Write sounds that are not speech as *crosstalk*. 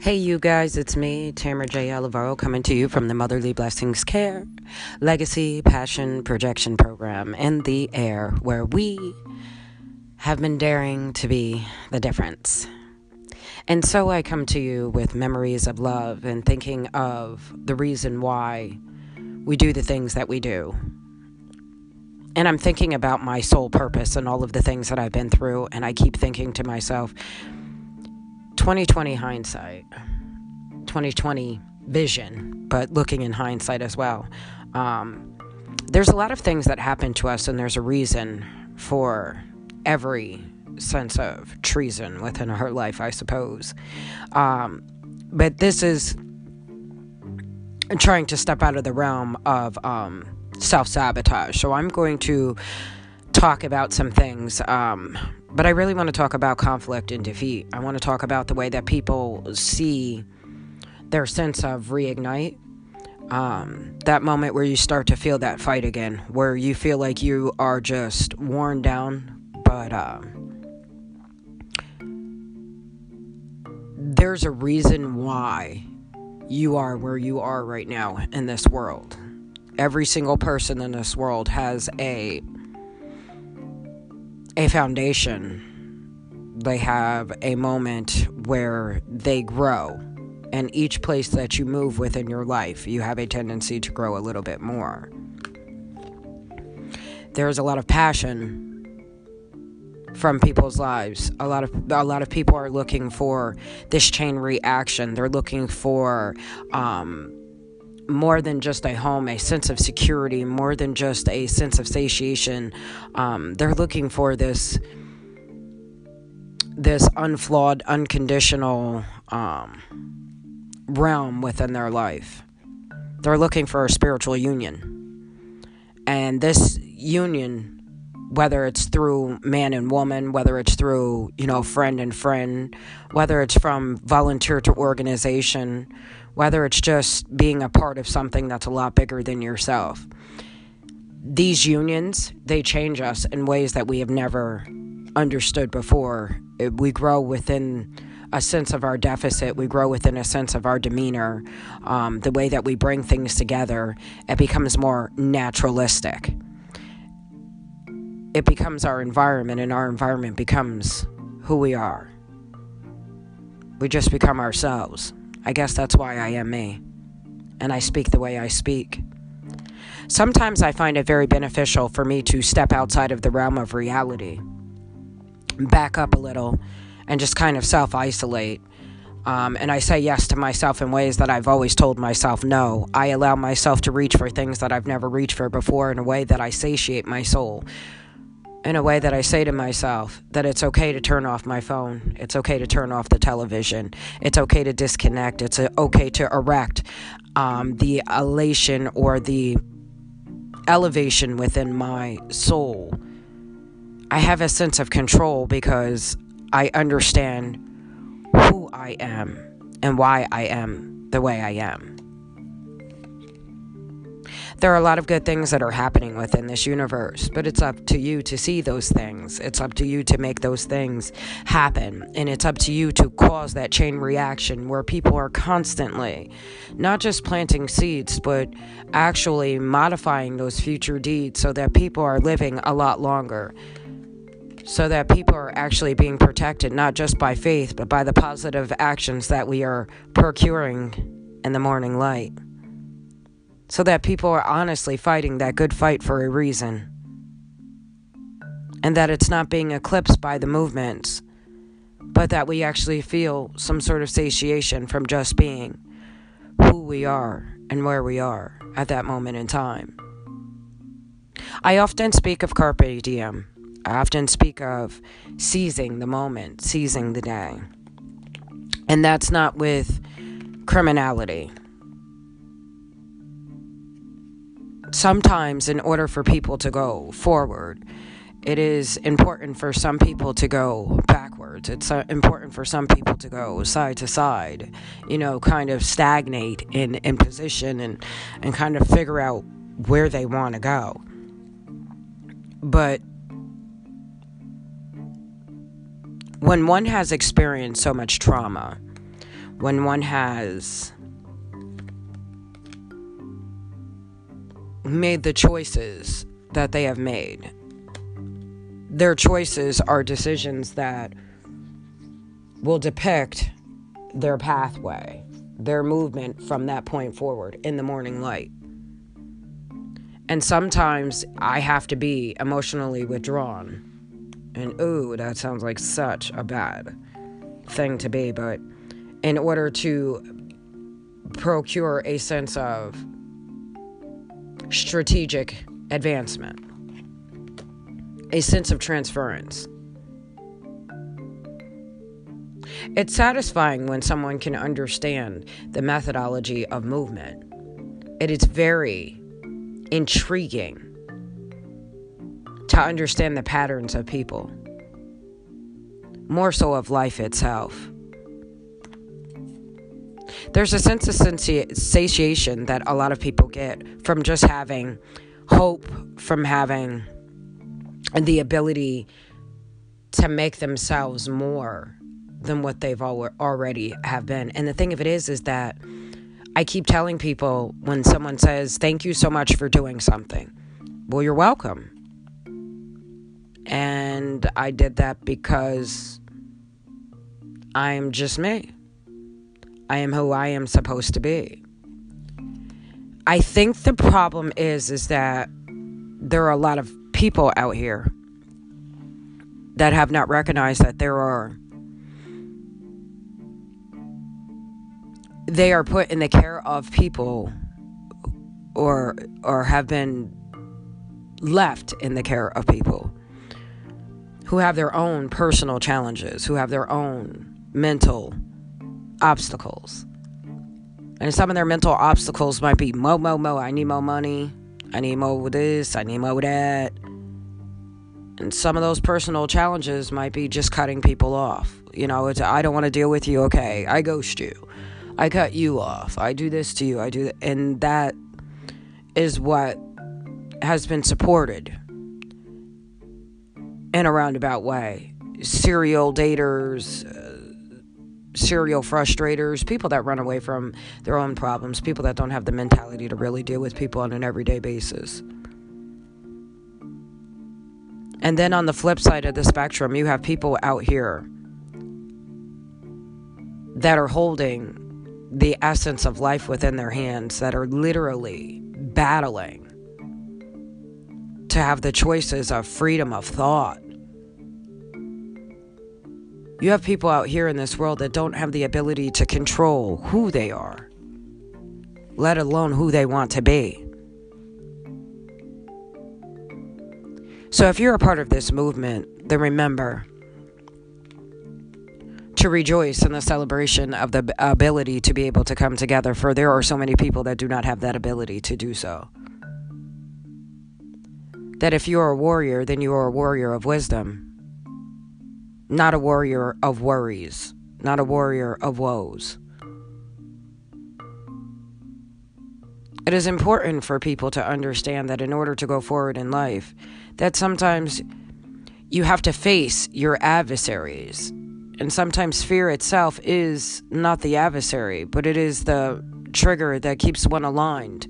Hey, you guys, it's me, Tamara J. Olivero, coming to you from the Motherly Blessings Care Legacy Passion Projection Program in the air, where we have been daring to be the difference. And so I come to you with memories of love and thinking of the reason why we do the things that we do. And I'm thinking about my soul purpose and all of the things that I've been through, and I keep thinking to myself, 2020 hindsight, 2020 vision, but looking in hindsight as well. Um, there's a lot of things that happen to us, and there's a reason for every sense of treason within her *laughs* life, I suppose. Um, but this is trying to step out of the realm of um, self sabotage. So I'm going to talk about some things um, but I really want to talk about conflict and defeat. I want to talk about the way that people see their sense of reignite. Um, that moment where you start to feel that fight again, where you feel like you are just worn down, but uh, there's a reason why you are where you are right now in this world. Every single person in this world has a a foundation. They have a moment where they grow. And each place that you move within your life, you have a tendency to grow a little bit more. There's a lot of passion from people's lives. A lot of a lot of people are looking for this chain reaction. They're looking for um, more than just a home, a sense of security, more than just a sense of satiation. Um, they're looking for this this unflawed, unconditional um, realm within their life. They're looking for a spiritual union, and this union whether it's through man and woman, whether it's through, you know, friend and friend, whether it's from volunteer to organization, whether it's just being a part of something that's a lot bigger than yourself. These unions, they change us in ways that we have never understood before. We grow within a sense of our deficit, we grow within a sense of our demeanor, um, the way that we bring things together. It becomes more naturalistic. It becomes our environment, and our environment becomes who we are. We just become ourselves. I guess that's why I am me. And I speak the way I speak. Sometimes I find it very beneficial for me to step outside of the realm of reality, back up a little, and just kind of self isolate. Um, and I say yes to myself in ways that I've always told myself no. I allow myself to reach for things that I've never reached for before in a way that I satiate my soul in a way that I say to myself that it's okay to turn off my phone. It's okay to turn off the television. It's okay to disconnect. It's okay to erect um, the elation or the elevation within my soul. I have a sense of control because I understand who I am and why I am the way I am there are a lot of good things that are happening within this universe, but it's up to you to see those things. It's up to you to make those things happen. And it's up to you to cause that chain reaction where people are constantly not just planting seeds, but actually modifying those future deeds so that people are living a lot longer. So that people are actually being protected, not just by faith, but by the positive actions that we are procuring in the morning light so that people are honestly fighting that good fight for a reason. And that it's not being eclipsed by the movements, but that we actually feel some sort of satiation from just being who we are and where we are at that moment in time. I often speak of carpe diem. I often speak of seizing the moment, seizing the day. And that's not with criminality. Sometimes, in order for people to go forward, it is important for some people to go backwards. It's uh, important for some people to go side to side, you know, kind of stagnate in, in position and, and kind of figure out where they want to go. But when one has experienced so much trauma, when one has made the choices that they have made. Their choices are decisions that will depict their pathway, their movement from that point forward in the morning light. And sometimes I have to be emotionally withdrawn. And ooh, that sounds like such a bad thing to be, but in order to procure a sense of strategic advancement, a sense of transference. It's satisfying when someone can understand the methodology of movement. It is very intriguing to understand the patterns of people, more so of life itself. There's a sense of satiation that a lot of people get from just having hope, from having the ability to make themselves more than what they've already have been. And the thing of it is, is that I keep telling people when someone says, Thank you so much for doing something. Well, you're welcome. And I did that because I'm just me. I am who I am supposed to be. I think the problem is is that there are a lot of people out here that have not recognized that there are they are put in the care of people or or have been left in the care of people who have their own personal challenges, who have their own mental obstacles. And some of their mental obstacles might be mo, mo, mo, I need more money. I need more of this. I need more that. And some of those personal challenges might be just cutting people off. You know, it's I don't want to deal with you. Okay, I ghost you. I cut you off. I do this to you. I do that. And that is what has been supported in a roundabout way. Serial daters, serial frustrators, people that run away from their own problems, people that don't have the mentality to really deal with people on an everyday basis. And then on the flip side of the spectrum, you have people out here that are holding the essence of life within their hands, that are literally battling to have the choices of freedom of thought you have people out here in this world that don't have the ability to control who they are, let alone who they want to be. So, if you're a part of this movement, then remember to rejoice in the celebration of the ability to be able to come together, for there are so many people that do not have that ability to do so. That if you're a warrior, then you are a warrior of wisdom not a warrior of worries, not a warrior of woes. It is important for people to understand that in order to go forward in life, that sometimes you have to face your adversaries. And sometimes fear itself is not the adversary, but it is the trigger that keeps one aligned